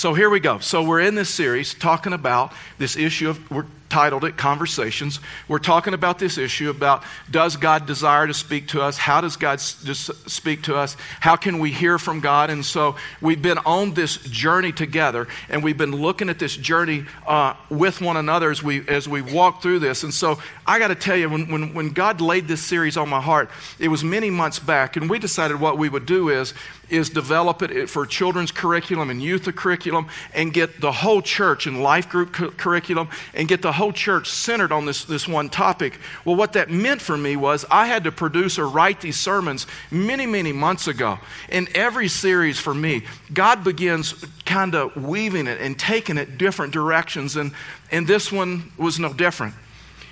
So here we go. So we're in this series talking about this issue of, we're titled it Conversations. We're talking about this issue about does God desire to speak to us? How does God speak to us? How can we hear from God? And so we've been on this journey together, and we've been looking at this journey uh, with one another as we as we walk through this. And so I got to tell you, when, when when God laid this series on my heart, it was many months back, and we decided what we would do is is develop it for children's curriculum and youth curriculum and get the whole church and life group cu- curriculum and get the whole church centered on this, this one topic. Well, what that meant for me was I had to produce or write these sermons many, many months ago. In every series for me, God begins kind of weaving it and taking it different directions, and, and this one was no different.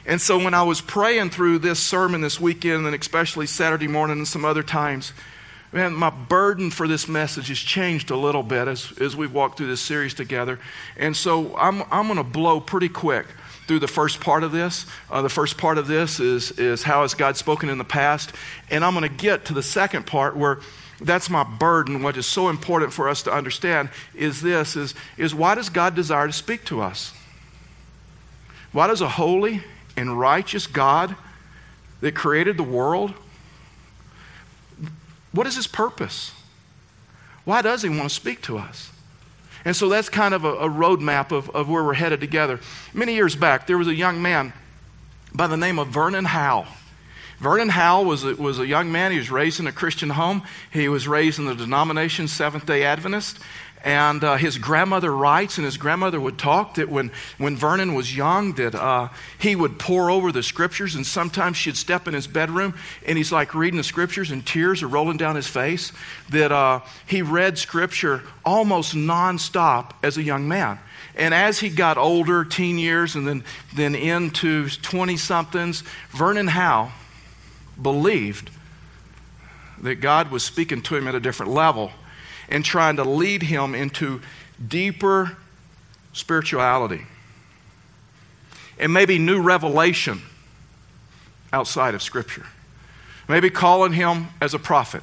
And so when I was praying through this sermon this weekend, and especially Saturday morning and some other times, Man, my burden for this message has changed a little bit as, as we've walked through this series together. And so I'm, I'm going to blow pretty quick through the first part of this. Uh, the first part of this is, is how has God spoken in the past. And I'm going to get to the second part where that's my burden. What is so important for us to understand is this is, is why does God desire to speak to us? Why does a holy and righteous God that created the world what is his purpose? Why does he want to speak to us? And so that's kind of a, a roadmap of, of where we're headed together. Many years back, there was a young man by the name of Vernon Howe. Vernon Howe was a, was a young man. He was raised in a Christian home. He was raised in the denomination Seventh day Adventist. And uh, his grandmother writes, and his grandmother would talk that when, when Vernon was young, that uh, he would pour over the scriptures, and sometimes she'd step in his bedroom, and he's like reading the scriptures, and tears are rolling down his face. That uh, he read scripture almost nonstop as a young man. And as he got older, teen years, and then, then into 20 somethings, Vernon Howe believed that God was speaking to him at a different level and trying to lead him into deeper spirituality and maybe new revelation outside of Scripture. Maybe calling him as a prophet.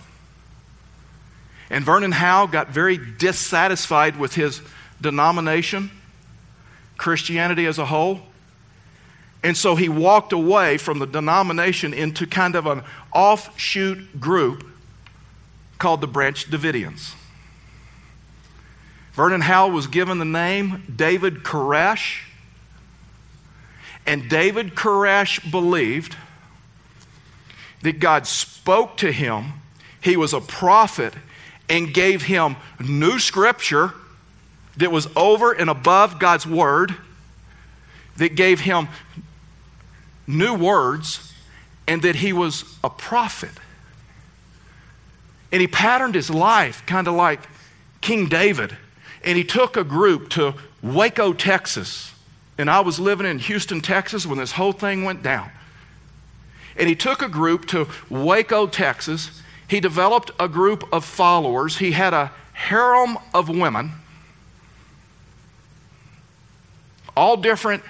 And Vernon Howe got very dissatisfied with his denomination, Christianity as a whole. And so he walked away from the denomination into kind of an offshoot group called the Branch Davidians. Vernon Howe was given the name David Koresh. And David Koresh believed that God spoke to him, he was a prophet, and gave him new scripture that was over and above God's word, that gave him new words, and that he was a prophet. And he patterned his life kind of like King David and he took a group to Waco, Texas. And I was living in Houston, Texas when this whole thing went down. And he took a group to Waco, Texas. He developed a group of followers. He had a harem of women, all different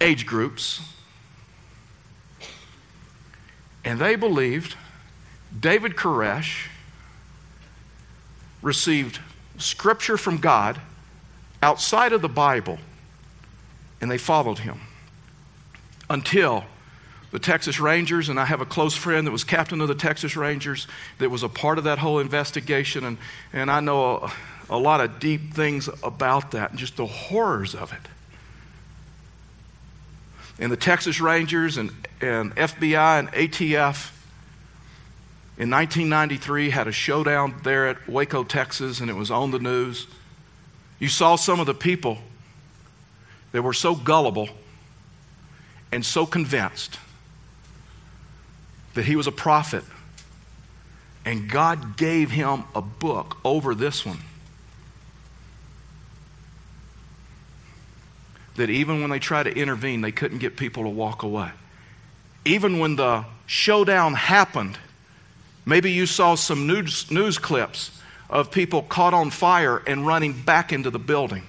age groups. And they believed David Koresh received scripture from God outside of the Bible, and they followed him until the Texas Rangers, and I have a close friend that was captain of the Texas Rangers that was a part of that whole investigation, and, and I know a, a lot of deep things about that and just the horrors of it. And the Texas Rangers and, and FBI and ATF in 1993 had a showdown there at Waco, Texas, and it was on the news. You saw some of the people that were so gullible and so convinced that he was a prophet. And God gave him a book over this one. That even when they tried to intervene, they couldn't get people to walk away. Even when the showdown happened, Maybe you saw some news, news clips of people caught on fire and running back into the building.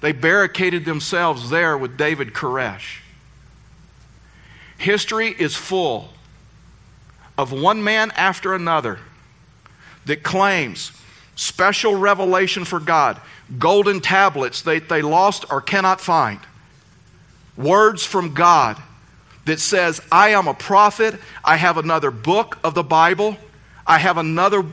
They barricaded themselves there with David Koresh. History is full of one man after another that claims special revelation for God, golden tablets that they lost or cannot find, words from God that says, I am a prophet, I have another book of the Bible, I have another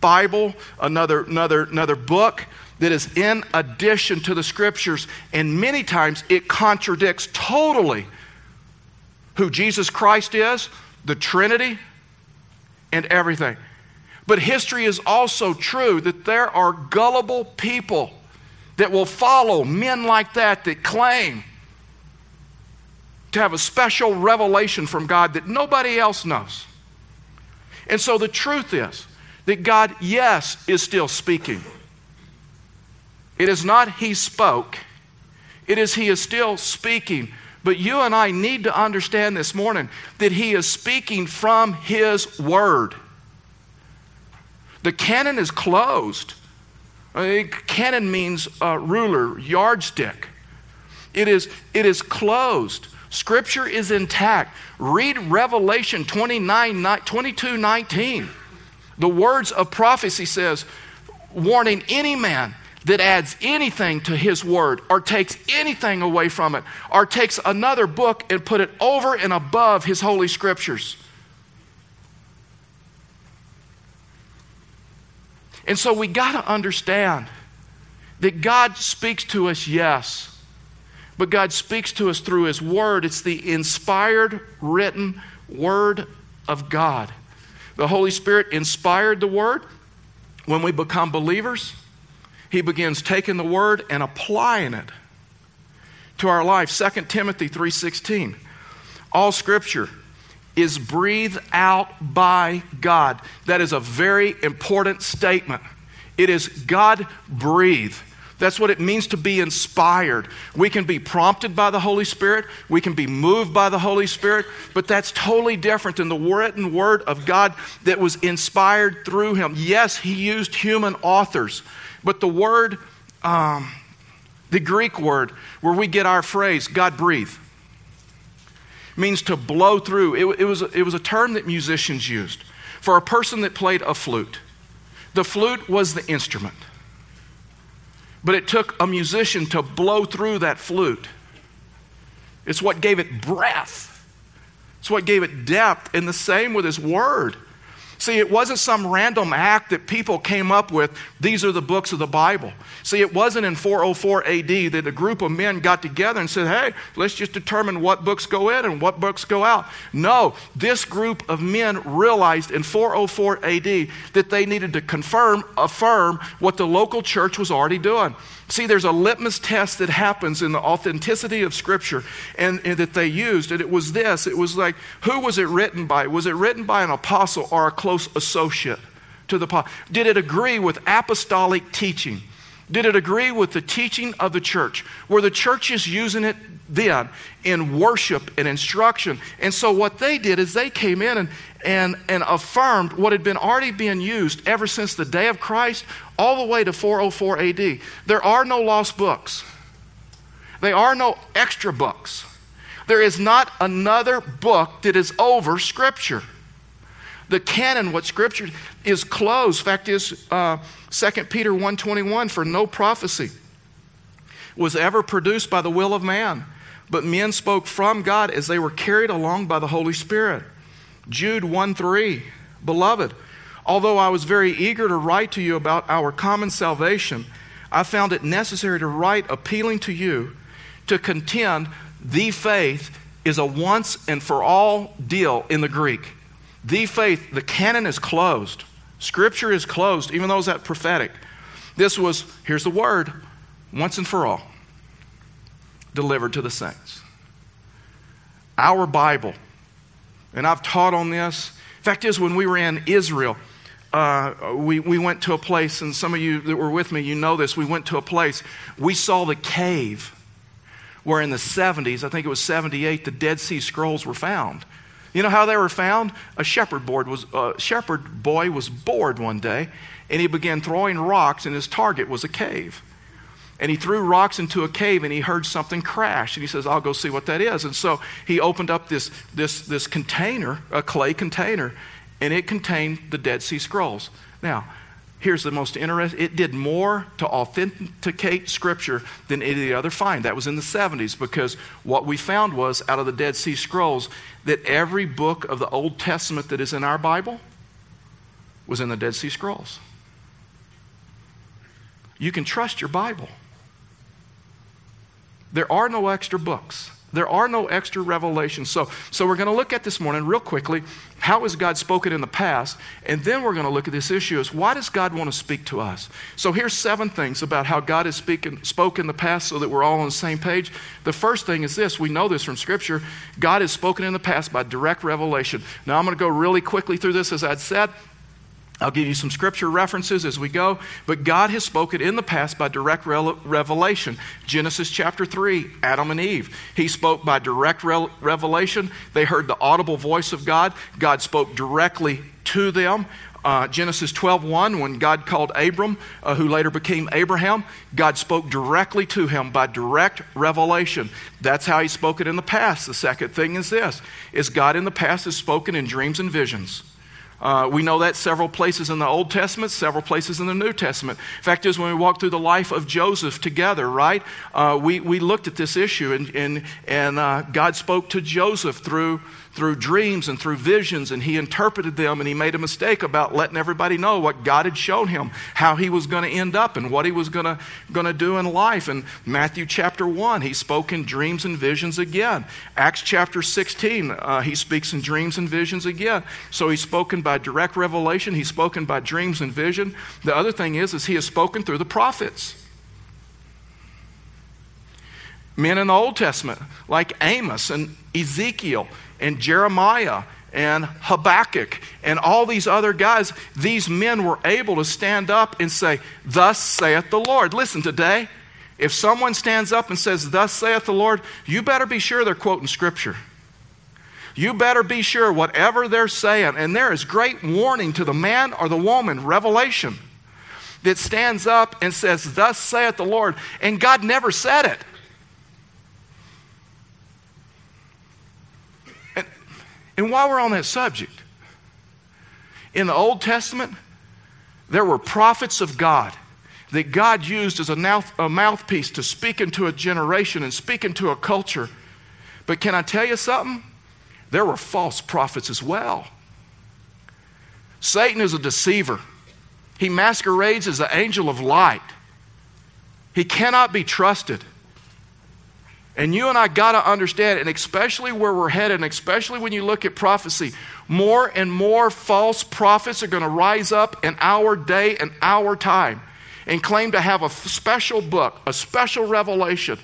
Bible, another, another, another book that is in addition to the scriptures, and many times it contradicts totally who Jesus Christ is, the Trinity, and everything. But history is also true that there are gullible people that will follow men like that that claim to have a special revelation from God that nobody else knows. And so the truth is that God, yes, is still speaking. It is not He spoke, it is He is still speaking. But you and I need to understand this morning that He is speaking from His Word. The canon is closed. Uh, canon means uh, ruler, yardstick. It is, it is closed. Scripture is intact. Read Revelation 29, 22 19. The words of prophecy says, warning any man that adds anything to his word or takes anything away from it or takes another book and put it over and above his holy scriptures. And so we got to understand that God speaks to us, yes, but God speaks to us through His Word. It's the inspired, written Word of God. The Holy Spirit inspired the Word. When we become believers, He begins taking the Word and applying it to our life. 2 Timothy 3:16. All scripture is breathed out by God. That is a very important statement. It is God breathed. That's what it means to be inspired. We can be prompted by the Holy Spirit, we can be moved by the Holy Spirit, but that's totally different than the written word of God that was inspired through Him. Yes, He used human authors, but the word, um, the Greek word where we get our phrase, God breathe, means to blow through. It, it, was, it was a term that musicians used for a person that played a flute. The flute was the instrument. But it took a musician to blow through that flute. It's what gave it breath. It's what gave it depth. And the same with his word. See, it wasn't some random act that people came up with. These are the books of the Bible. See, it wasn't in 404 AD that a group of men got together and said, hey, let's just determine what books go in and what books go out. No, this group of men realized in 404 AD that they needed to confirm, affirm what the local church was already doing. See, there's a litmus test that happens in the authenticity of Scripture and, and, that they used, and it was this it was like, who was it written by? Was it written by an apostle or a close associate to the apostle? Did it agree with apostolic teaching? Did it agree with the teaching of the church? Were the churches using it then in worship and instruction? And so what they did is they came in and, and, and affirmed what had been already being used ever since the day of Christ all the way to 404 AD. There are no lost books. There are no extra books. There is not another book that is over Scripture. The canon, what Scripture is closed. Fact is, uh, 2 Peter 1.21, for no prophecy was ever produced by the will of man, but men spoke from God as they were carried along by the Holy Spirit. Jude 1 3, beloved, although I was very eager to write to you about our common salvation, I found it necessary to write appealing to you to contend the faith is a once and for all deal in the Greek. The faith, the canon is closed. Scripture is closed, even though it's that prophetic. This was, here's the word, once and for all, delivered to the saints. Our Bible, and I've taught on this. Fact is, when we were in Israel, uh, we, we went to a place, and some of you that were with me, you know this. We went to a place, we saw the cave where in the 70s, I think it was 78, the Dead Sea Scrolls were found. You know how they were found? A shepherd, board was, uh, shepherd boy was bored one day, and he began throwing rocks, and his target was a cave. And he threw rocks into a cave and he heard something crash. And he says, I'll go see what that is. And so he opened up this, this, this container, a clay container, and it contained the Dead Sea Scrolls. Now, here's the most interesting it did more to authenticate scripture than any other find that was in the 70s because what we found was out of the dead sea scrolls that every book of the old testament that is in our bible was in the dead sea scrolls you can trust your bible there are no extra books there are no extra revelations. So, so we're going to look at this morning real quickly how has God spoken in the past, and then we're going to look at this issue is why does God want to speak to us? So here's seven things about how God has speaking, spoken in the past so that we're all on the same page. The first thing is this, we know this from Scripture. God has spoken in the past by direct revelation. Now I'm going to go really quickly through this as I'd said. I'll give you some scripture references as we go, but God has spoken in the past by direct revelation. Genesis chapter 3, Adam and Eve. He spoke by direct revelation. They heard the audible voice of God. God spoke directly to them. Uh, Genesis 12:1, when God called Abram, uh, who later became Abraham, God spoke directly to him by direct revelation. That's how He spoke it in the past. The second thing is this: is God in the past has spoken in dreams and visions. Uh, we know that several places in the Old Testament, several places in the New Testament. Fact is, when we walk through the life of Joseph together, right, uh, we, we looked at this issue, and, and, and uh, God spoke to Joseph through through dreams and through visions, and he interpreted them, and he made a mistake about letting everybody know what God had shown him, how he was going to end up, and what he was going to do in life. And Matthew chapter 1, he spoke in dreams and visions again. Acts chapter 16, uh, he speaks in dreams and visions again. So he's spoken by direct revelation, he's spoken by dreams and vision. The other thing is, is he has spoken through the prophets men in the Old Testament, like Amos and Ezekiel and Jeremiah and Habakkuk and all these other guys, these men were able to stand up and say, Thus saith the Lord. Listen, today, if someone stands up and says, Thus saith the Lord, you better be sure they're quoting Scripture. You better be sure whatever they're saying, and there is great warning to the man or the woman, revelation, that stands up and says, Thus saith the Lord, and God never said it. And while we're on that subject, in the Old Testament, there were prophets of God that God used as a, mouth, a mouthpiece to speak into a generation and speak into a culture. But can I tell you something? There were false prophets as well. Satan is a deceiver. He masquerades as the angel of light. He cannot be trusted. And you and I got to understand, and especially where we're headed, and especially when you look at prophecy, more and more false prophets are going to rise up in our day and our time and claim to have a special book, a special revelation.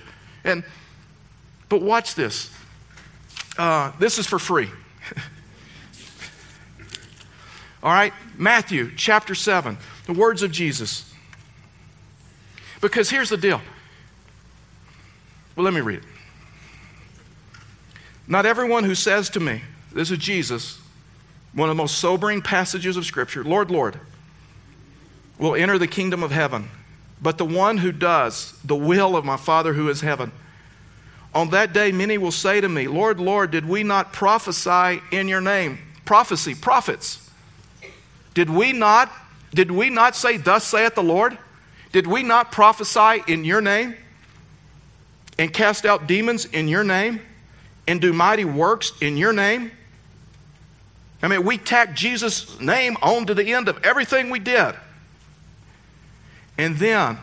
And but watch this. Uh, this is for free. All right, Matthew chapter 7, the words of Jesus. Because here's the deal well, let me read it. Not everyone who says to me, This is Jesus, one of the most sobering passages of Scripture, Lord, Lord, will enter the kingdom of heaven, but the one who does the will of my Father who is heaven. On that day, many will say to me, Lord, Lord, did we not prophesy in your name? Prophecy, prophets. Did we not, did we not say, Thus saith the Lord? Did we not prophesy in your name? and cast out demons in your name and do mighty works in your name? I mean, we tacked Jesus' name on to the end of everything we did. And then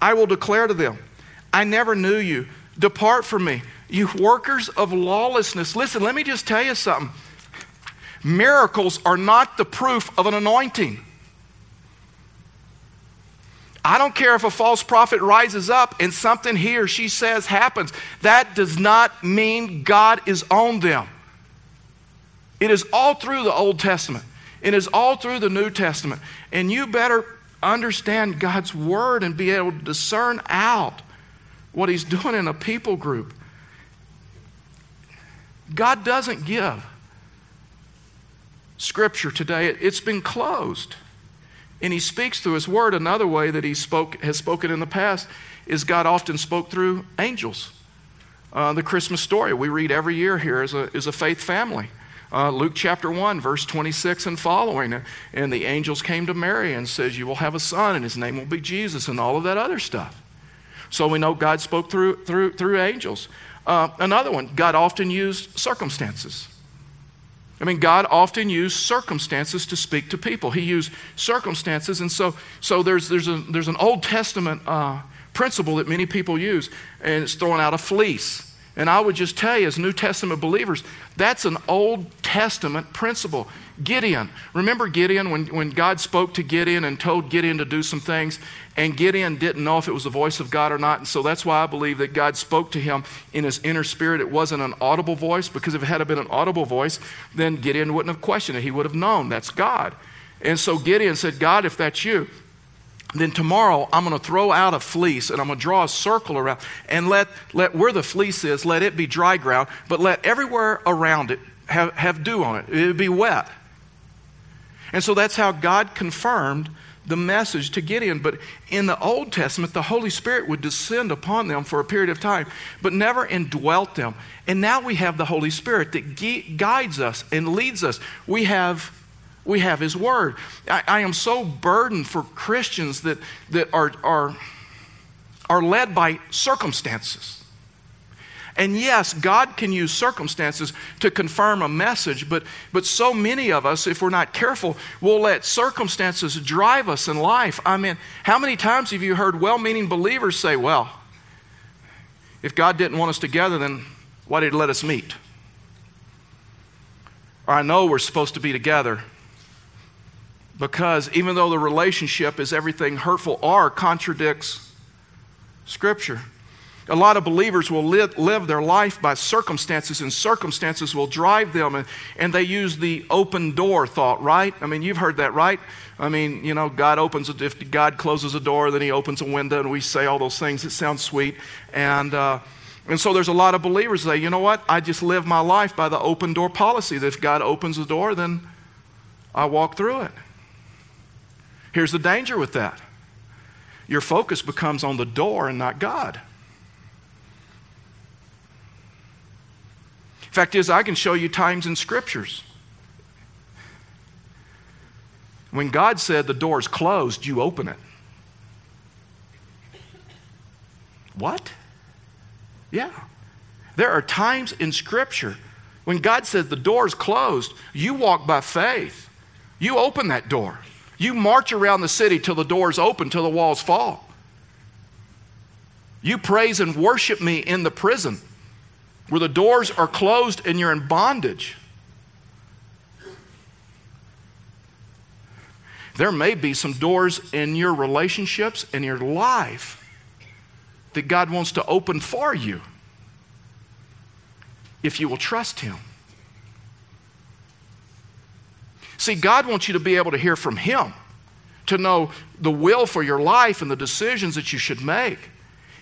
I will declare to them, I never knew you. Depart from me, you workers of lawlessness. Listen, let me just tell you something. Miracles are not the proof of an anointing. I don't care if a false prophet rises up and something he or she says happens. That does not mean God is on them. It is all through the Old Testament, it is all through the New Testament. And you better understand God's word and be able to discern out what He's doing in a people group. God doesn't give Scripture today, it's been closed. And he speaks through his word. Another way that he spoke, has spoken in the past is God often spoke through angels. Uh, the Christmas story we read every year here is a, is a faith family. uh, Luke chapter 1, verse 26 and following. And the angels came to Mary and says, You will have a son, and his name will be Jesus, and all of that other stuff. So we know God spoke through, through, through angels. Uh, another one, God often used circumstances. I mean, God often used circumstances to speak to people. He used circumstances, and so, so there's, there's, a, there's an Old Testament uh, principle that many people use, and it's throwing out a fleece. And I would just tell you, as New Testament believers, that's an Old Testament principle. Gideon. Remember Gideon when, when God spoke to Gideon and told Gideon to do some things, and Gideon didn't know if it was the voice of God or not. And so that's why I believe that God spoke to him in his inner spirit. It wasn't an audible voice, because if it had been an audible voice, then Gideon wouldn't have questioned it. He would have known that's God. And so Gideon said, God, if that's you, then tomorrow I'm going to throw out a fleece and I'm going to draw a circle around and let, let where the fleece is, let it be dry ground, but let everywhere around it have, have dew on it. It would be wet. And so that's how God confirmed the message to Gideon. But in the Old Testament, the Holy Spirit would descend upon them for a period of time, but never indwelt them. And now we have the Holy Spirit that guides us and leads us. We have we have His Word. I, I, am so burdened for Christians that, that are, are, are led by circumstances. And yes, God can use circumstances to confirm a message, but, but so many of us, if we're not careful, will let circumstances drive us in life. I mean, how many times have you heard well meaning believers say, well, if God didn't want us together, then why did He let us meet? Or I know we're supposed to be together, because even though the relationship is everything hurtful or contradicts Scripture, a lot of believers will live, live, their life by circumstances, and circumstances will drive them, and, and they use the open door thought, right? I mean, you've heard that, right? I mean, you know, God opens, a, if God closes a door, then He opens a window, and we say all those things. It sounds sweet. And, uh, and so there's a lot of believers say, you know what? I just live my life by the open door policy that if God opens the door, then I walk through it. Here's the danger with that your focus becomes on the door and not God. Fact is, I can show you times in scriptures. When God said the door is closed, you open it. What? Yeah. There are times in Scripture when God said the door is closed, you walk by faith. You open that door. You march around the city till the doors open, till the walls fall. You praise and worship me in the prison where the doors are closed and you're in bondage. There may be some doors in your relationships and your life that God wants to open for you if you will trust Him. See, God wants you to be able to hear from Him, to know the will for your life and the decisions that you should make.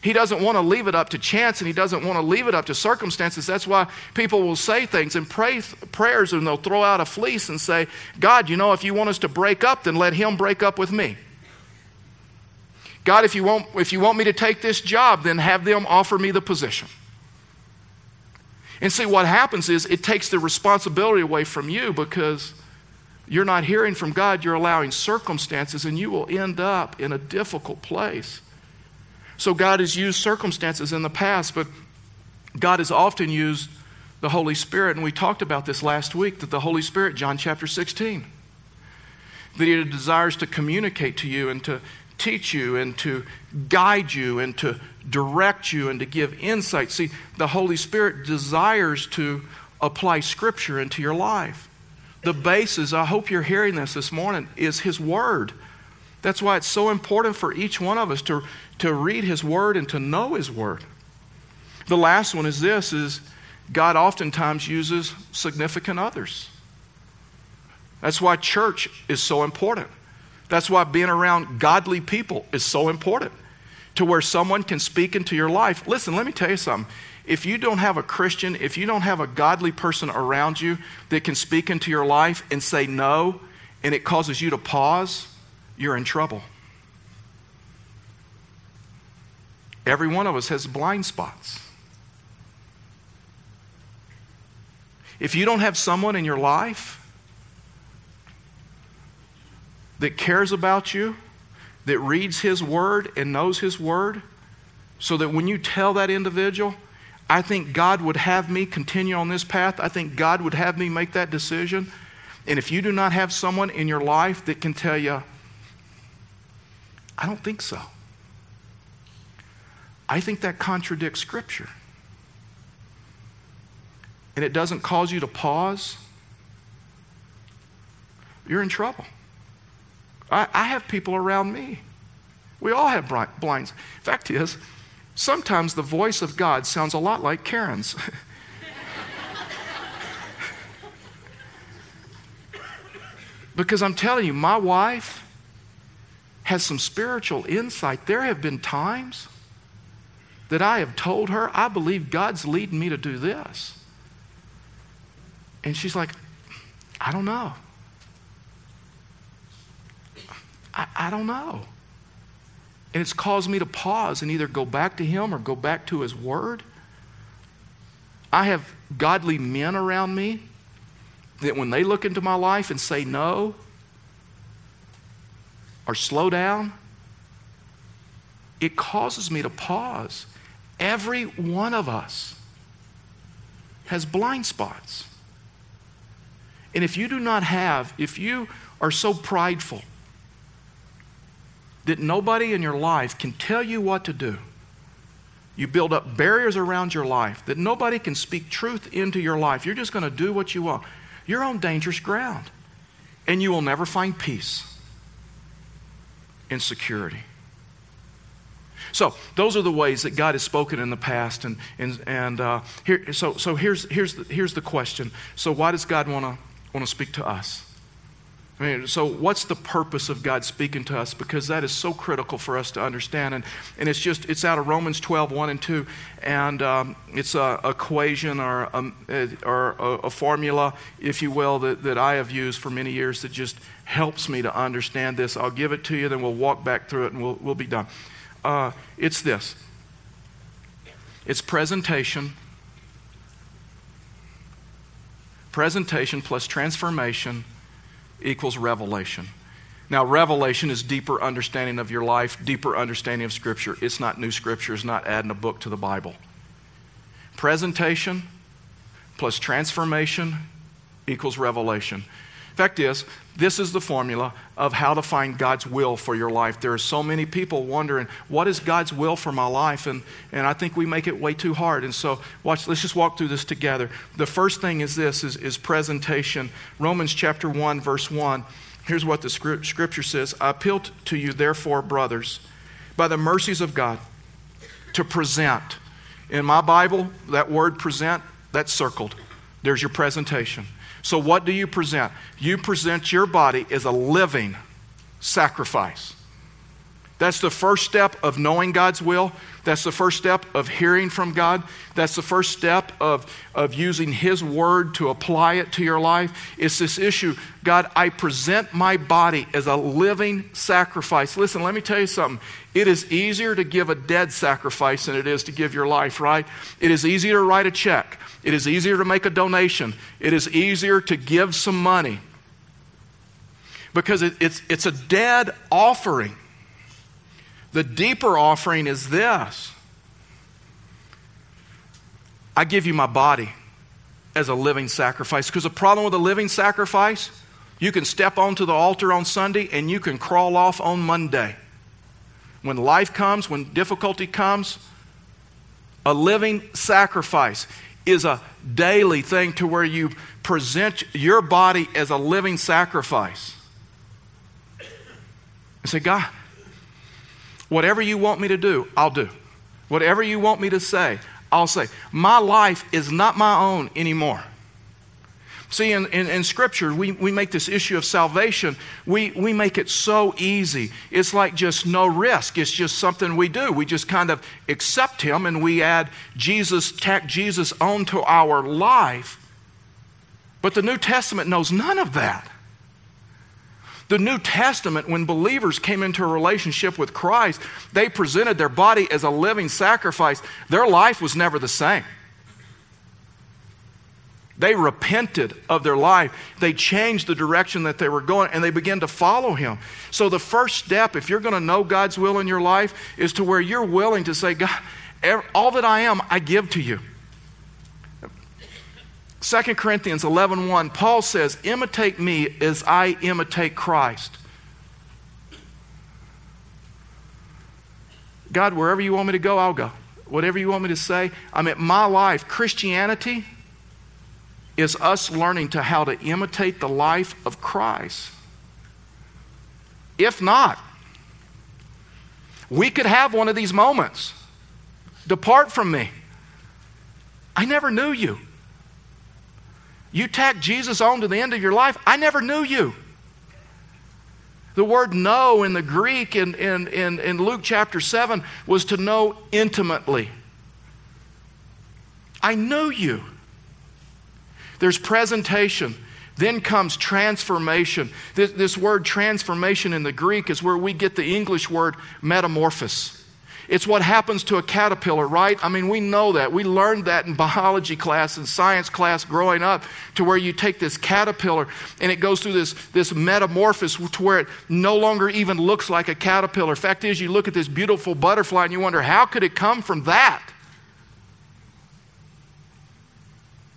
He doesn't want to leave it up to chance and he doesn't want to leave it up to circumstances. That's why people will say things and pray prayers and they'll throw out a fleece and say, God, you know, if you want us to break up, then let him break up with me. God, if you want, if you want me to take this job, then have them offer me the position. And see, what happens is it takes the responsibility away from you because you're not hearing from God, you're allowing circumstances, and you will end up in a difficult place. So, God has used circumstances in the past, but God has often used the Holy Spirit, and we talked about this last week that the Holy Spirit, John chapter 16, that He desires to communicate to you and to teach you and to guide you and to direct you and to give insight. See, the Holy Spirit desires to apply Scripture into your life the basis, I hope you're hearing this this morning, is His Word. That's why it's so important for each one of us to, to read His Word and to know His Word. The last one is this is God oftentimes uses significant others. That's why church is so important. That's why being around godly people is so important. To where someone can speak into your life. Listen, let me tell you something if you don't have a Christian, if you don't have a godly person around you that can speak into your life and say no, and it causes you to pause, you're in trouble. Every one of us has blind spots. If you don't have someone in your life that cares about you, that reads His Word and knows His Word, so that when you tell that individual, I think God would have me continue on this path, I think God would have me make that decision. And if you do not have someone in your life that can tell you, I don't think so, I think that contradicts Scripture. And it doesn't cause you to pause, you're in trouble. I, I have people around me. We all have blinds. Fact is, sometimes the voice of God sounds a lot like Karen's. because I'm telling you, my wife has some spiritual insight. There have been times that I have told her, I believe God's leading me to do this. And she's like, I don't know. I, I don't know. And it's caused me to pause and either go back to Him or go back to His Word. I have godly men around me that when they look into my life and say no or slow down, it causes me to pause. Every one of us has blind spots. And if you do not have, if you are so prideful that nobody in your life can tell you what to do. You build up barriers around your life that nobody can speak truth into your life. You're just going to do what you want. You're on dangerous ground. And you will never find peace and security. So, those are the ways that God has spoken in the past. And, and, and uh, here, so, so here's, here's, the, here's the question. So, why does God want to want to speak to us? I mean, so what's the purpose of God speaking to us? Because that is so critical for us to understand. And, and it's just, it's out of Romans 12, 1 and 2. And um, it's a equation or, a, or a, a, formula, if you will, that, that I have used for many years that just helps me to understand this. I'll give it to you, then we'll walk back through it and we'll, we'll be done. Uh, it's this. It's presentation. Presentation plus transformation equals revelation. Now, revelation is deeper understanding of your life, deeper understanding of Scripture. It's not new Scripture, it's not adding a book to the Bible. Presentation plus transformation equals revelation. Fact is, this is the formula of how to find God's will for your life. There are so many people wondering, what is God's will for my life? And, and I think we make it way too hard. And so, watch, let's just walk through this together. The first thing is this is, is presentation. Romans chapter 1, verse 1. Here's what the scripture says I appeal to you, therefore, brothers, by the mercies of God, to present. In my Bible, that word present, that's circled. There's your presentation. So, what do you present? You present your body as a living sacrifice. That's the first step of knowing God's will. That's the first step of hearing from God. That's the first step of, of using His word to apply it to your life. It's this issue God, I present my body as a living sacrifice. Listen, let me tell you something. It is easier to give a dead sacrifice than it is to give your life, right? It is easier to write a check. It is easier to make a donation. It is easier to give some money because it, it's, it's a dead offering. The deeper offering is this I give you my body as a living sacrifice. Because the problem with a living sacrifice, you can step onto the altar on Sunday and you can crawl off on Monday. When life comes, when difficulty comes, a living sacrifice is a daily thing to where you present your body as a living sacrifice. And say, God, whatever you want me to do, I'll do. Whatever you want me to say, I'll say. My life is not my own anymore. See, in, in, in, Scripture, we, we make this issue of salvation, we, we make it so easy. It's like just no risk. It's just something we do. We just kind of accept Him and we add Jesus, tack Jesus onto our life. But the New Testament knows none of that. The New Testament, when believers came into a relationship with Christ, they presented their body as a living sacrifice. Their life was never the same. They repented of their life. They changed the direction that they were going and they began to follow him. So, the first step, if you're going to know God's will in your life, is to where you're willing to say, God, all that I am, I give to you. 2 Corinthians 11 1, Paul says, Imitate me as I imitate Christ. God, wherever you want me to go, I'll go. Whatever you want me to say. I mean, my life, Christianity, is us learning to how to imitate the life of Christ. If not, we could have one of these moments. Depart from me. I never knew you. You tack Jesus on to the end of your life. I never knew you. The word know in the Greek in, in, in, in Luke chapter 7 was to know intimately. I know you. There's presentation. Then comes transformation. This, this, word transformation in the Greek is where we get the English word metamorphosis. It's what happens to a caterpillar, right? I mean, we know that. We learned that in biology class and science class growing up, to where you take this caterpillar and it goes through this, this metamorphosis to where it no longer even looks like a caterpillar. Fact is, you look at this beautiful butterfly and you wonder, how could it come from that?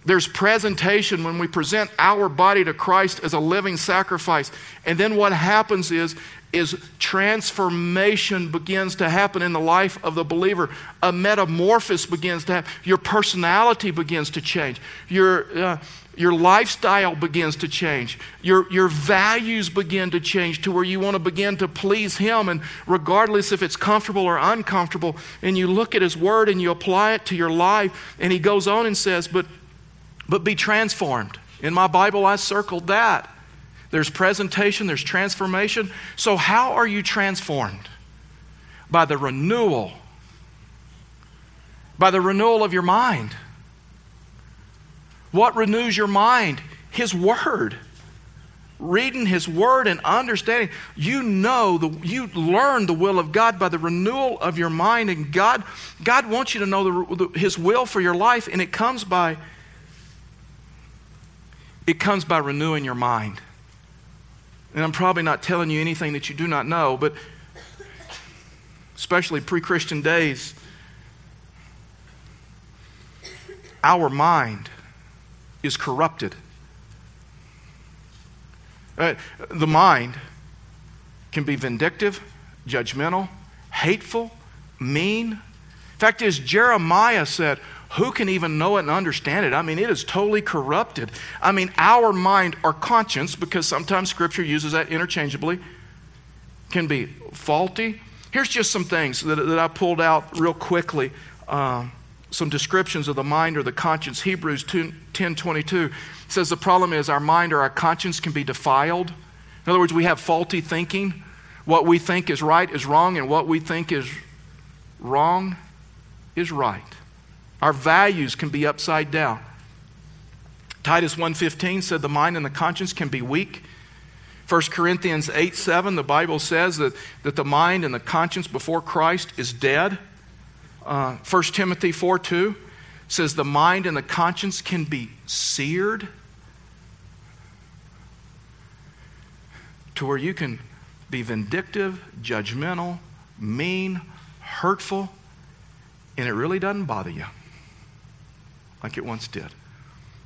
There's presentation when we present our body to Christ as a living sacrifice. And then what happens is, is transformation begins to happen in the life of the believer. A metamorphosis begins to happen. Your personality begins to change. Your, uh, your lifestyle begins to change. Your, your values begin to change to where you want to begin to please Him. And regardless if it's comfortable or uncomfortable, and you look at His Word and you apply it to your life, and He goes on and says, But but be transformed. In my Bible, I circled that. There's presentation, there's transformation. So, how are you transformed? By the renewal, by the renewal of your mind. What renews your mind? His Word. Reading His Word and understanding, you know, the, you learn the will of God by the renewal of your mind. And God, God wants you to know the, the, His will for your life, and it comes by it comes by renewing your mind. And I'm probably not telling you anything that you do not know, but especially pre Christian days, our mind is corrupted. Uh, the mind can be vindictive, judgmental, hateful, mean. In fact is, Jeremiah said, who can even know it and understand it? I mean, it is totally corrupted. I mean, our mind or conscience, because sometimes Scripture uses that interchangeably, can be faulty. Here's just some things that, that I pulled out real quickly. Um, some descriptions of the mind or the conscience. Hebrews 2, 10 22 says the problem is our mind or our conscience can be defiled. In other words, we have faulty thinking. What we think is right is wrong, and what we think is wrong is right. Our values can be upside down. Titus 1:15 said the mind and the conscience can be weak. 1 Corinthians 8 7, the Bible says that, that the mind and the conscience before Christ is dead. Uh, 1 Timothy 4 2 says the mind and the conscience can be seared to where you can be vindictive, judgmental, mean, hurtful, and it really doesn't bother you like it once did.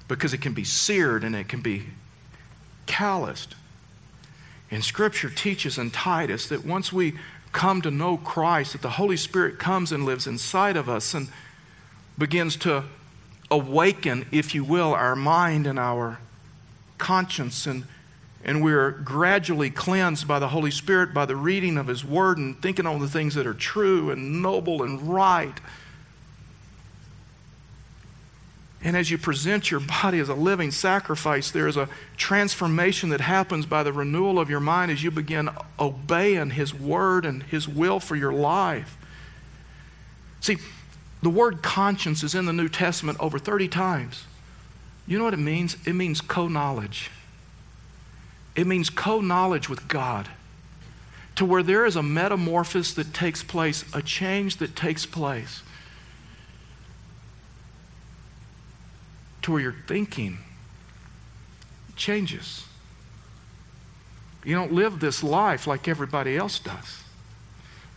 Because it can be seared and it can be calloused. And Scripture teaches in Titus that once we come to know Christ, that the Holy Spirit comes and lives inside of us and begins to awaken, if you will, our mind and our conscience. And, and we're gradually cleansed by the Holy Spirit by the reading of His Word and thinking on the things that are true and noble and right and as you present your body as a living sacrifice, there is a transformation that happens by the renewal of your mind as you begin obeying His word and His will for your life. See, the word conscience is in the New Testament over 30 times. You know what it means? It means co knowledge. It means co knowledge with God. To where there is a metamorphosis that takes place, a change that takes place. To where your thinking changes. You don't live this life like everybody else does.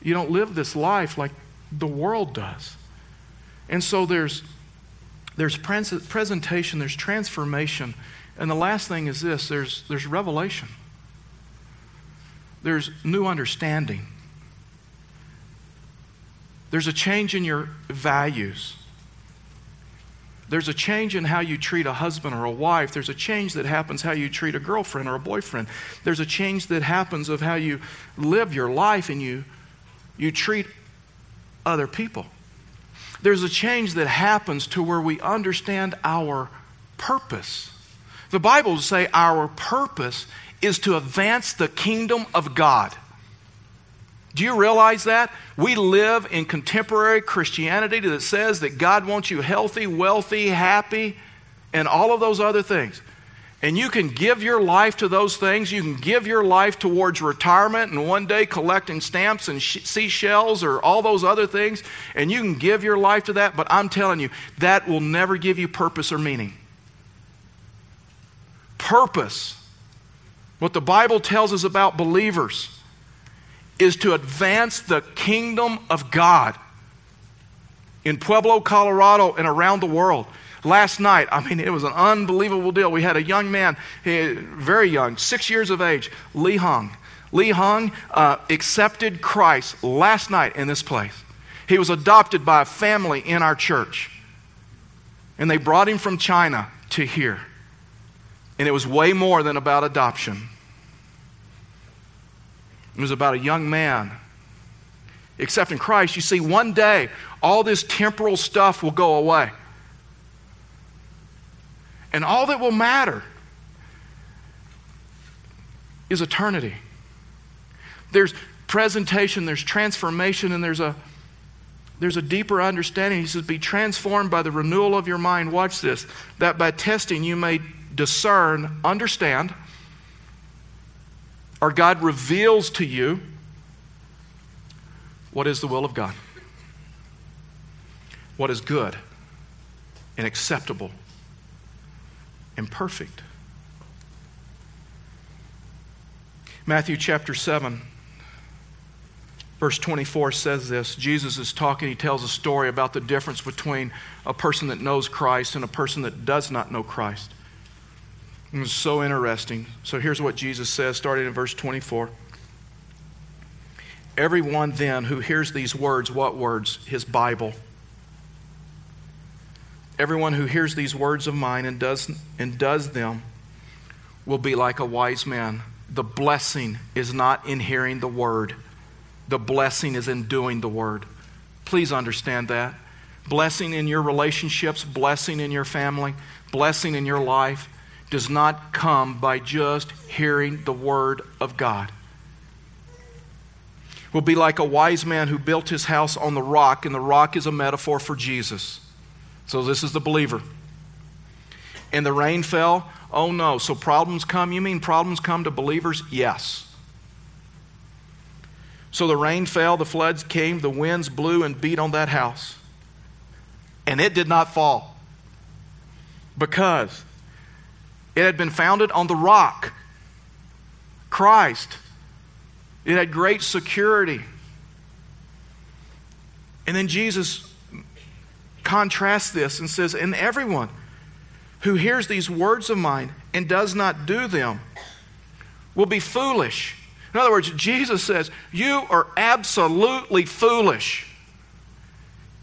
You don't live this life like the world does. And so there's, there's presentation, there's transformation. And the last thing is this there's, there's revelation, there's new understanding, there's a change in your values. There's a change in how you treat a husband or a wife. There's a change that happens how you treat a girlfriend or a boyfriend. There's a change that happens of how you live your life and you, you treat other people. There's a change that happens to where we understand our purpose. The Bible will say our purpose is to advance the kingdom of God. Do you realize that? We live in contemporary Christianity that says that God wants you healthy, wealthy, happy, and all of those other things. And you can give your life to those things. You can give your life towards retirement and one day collecting stamps and sh- seashells or all those other things. And you can give your life to that. But I'm telling you, that will never give you purpose or meaning. Purpose. What the Bible tells us about believers is to advance the kingdom of God in Pueblo, Colorado, and around the world. Last night, I mean, it was an unbelievable deal. We had a young man, very young, six years of age, Lee Hung. Lee Hung uh, accepted Christ last night in this place. He was adopted by a family in our church. And they brought him from China to here. And it was way more than about adoption. It was about a young man accepting Christ. You see, one day, all this temporal stuff will go away. And all that will matter is eternity. There's presentation, there's transformation, and there's a there's a deeper understanding. He says, Be transformed by the renewal of your mind. Watch this. That by testing you may discern, understand, or God reveals to you what is the will of God, what is good and acceptable and perfect. Matthew chapter 7, verse 24 says this. Jesus is talking, he tells a story about the difference between a person that knows Christ and a person that does not know Christ. It's so interesting. So here's what Jesus says, starting in verse 24. Everyone then who hears these words, what words? His Bible. Everyone who hears these words of mine and does, and does them will be like a wise man. The blessing is not in hearing the word, the blessing is in doing the word. Please understand that. Blessing in your relationships, blessing in your family, blessing in your life does not come by just hearing the word of God. Will be like a wise man who built his house on the rock, and the rock is a metaphor for Jesus. So this is the believer. And the rain fell. Oh no. So problems come. You mean problems come to believers? Yes. So the rain fell, the floods came, the winds blew and beat on that house. And it did not fall. Because it had been founded on the rock, Christ. It had great security. And then Jesus contrasts this and says, And everyone who hears these words of mine and does not do them will be foolish. In other words, Jesus says, You are absolutely foolish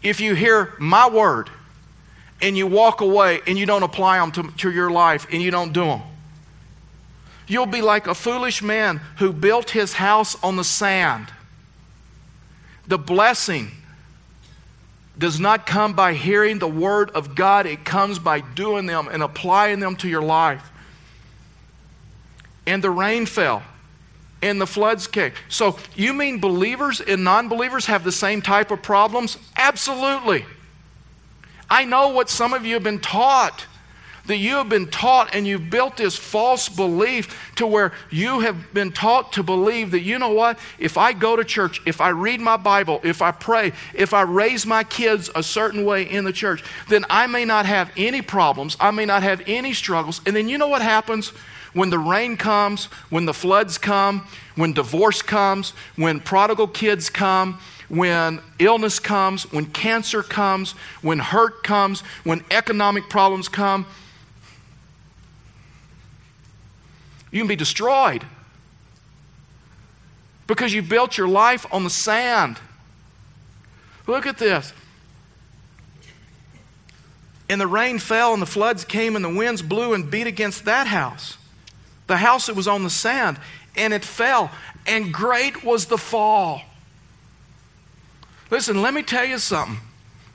if you hear my word and you walk away and you don't apply them to, to your life and you don't do them. You'll be like a foolish man who built his house on the sand. The blessing does not come by hearing the word of God, it comes by doing them and applying them to your life. And the rain fell and the floods came. So, you mean believers and non believers have the same type of problems? Absolutely. I know what some of you have been taught that you have been taught and you've built this false belief to where you have been taught to believe that, you know what, if I go to church, if I read my Bible, if I pray, if I raise my kids a certain way in the church, then I may not have any problems, I may not have any struggles. And then you know what happens? When the rain comes, when the floods come, when divorce comes, when prodigal kids come, when illness comes, when cancer comes, when hurt comes, when economic problems come, you can be destroyed because you built your life on the sand. Look at this. And the rain fell, and the floods came, and the winds blew and beat against that house, the house that was on the sand, and it fell, and great was the fall. Listen, let me tell you something,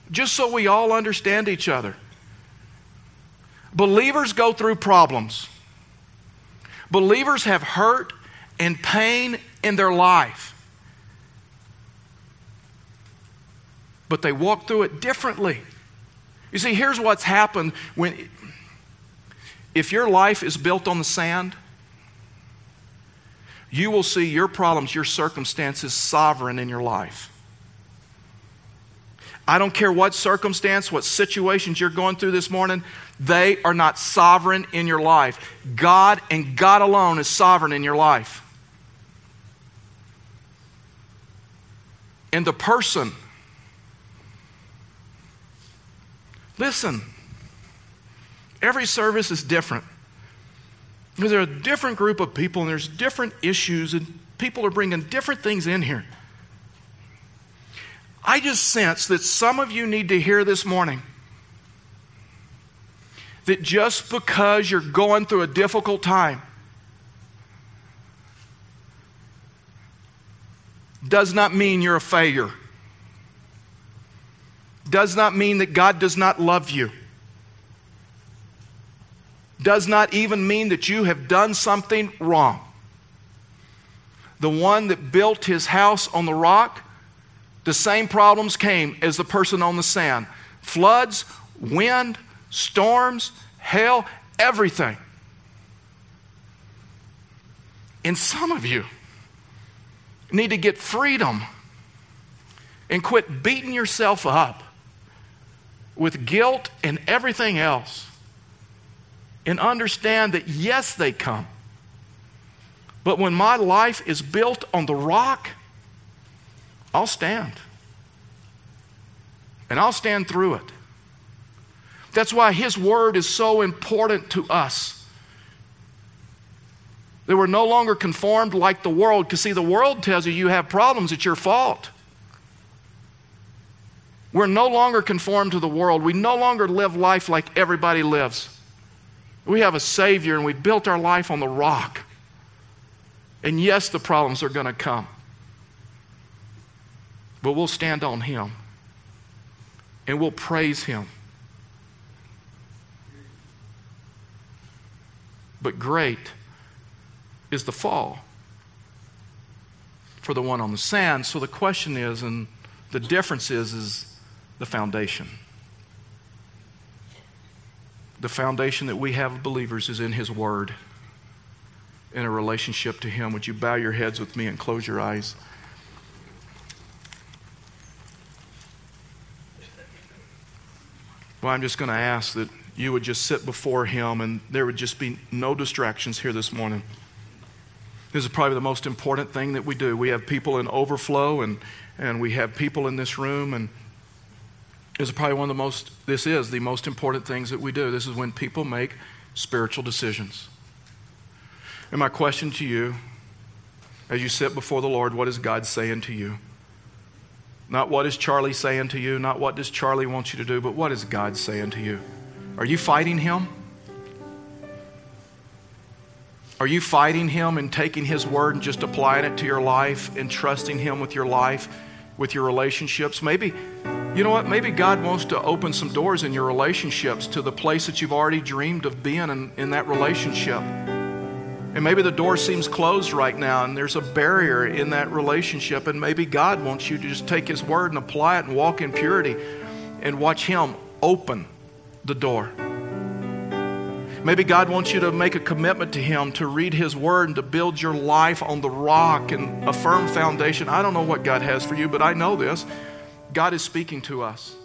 just so we all understand each other. Believers go through problems. Believers have hurt and pain in their life. But they walk through it differently. You see, here's what's happened when if your life is built on the sand, you will see your problems, your circumstances sovereign in your life. I don't care what circumstance, what situations you're going through this morning, they are not sovereign in your life. God and God alone is sovereign in your life. And the person, listen, every service is different. Because there are a different group of people and there's different issues, and people are bringing different things in here. I just sense that some of you need to hear this morning that just because you're going through a difficult time does not mean you're a failure. Does not mean that God does not love you. Does not even mean that you have done something wrong. The one that built his house on the rock the same problems came as the person on the sand floods, wind, storms, hail, everything. And some of you need to get freedom and quit beating yourself up with guilt and everything else. And understand that, yes, they come. But when my life is built on the rock, I'll stand. And I'll stand through it. That's why His Word is so important to us. That we're no longer conformed like the world, because see, the world tells you you have problems, it's your fault. We're no longer conformed to the world. We no longer live life like everybody lives. We have a Savior and we built our life on the rock. And yes, the problems are going to come but we'll stand on Him and we'll praise Him. But great is the fall for the one on the sand. So the question is, and the difference is, is the foundation. The foundation that we have of believers is in His Word, in a relationship to Him. Would you bow your heads with me and close your eyes? Well, I'm just going to ask that you would just sit before Him and there would just be no distractions here this morning. This is probably the most important thing that we do. We have people in overflow and, and we have people in this room, and this is probably one of the most, this is the most important things that we do. This is when people make spiritual decisions. And my question to you, as you sit before the Lord, what is God saying to you? Not what is Charlie saying to you, not what does Charlie want you to do, but what is God saying to you? Are you fighting him? Are you fighting him and taking his word and just applying it to your life and trusting him with your life, with your relationships? Maybe, you know what? Maybe God wants to open some doors in your relationships to the place that you've already dreamed of being in, in that relationship. And maybe the door seems closed right now and there's a barrier in that relationship. And maybe God wants you to just take His word and apply it and walk in purity and watch Him open the door. Maybe God wants you to make a commitment to Him to read His Word and to build your life on the rock and a firm foundation. I don't know what God has for you, but I know this God is speaking to us.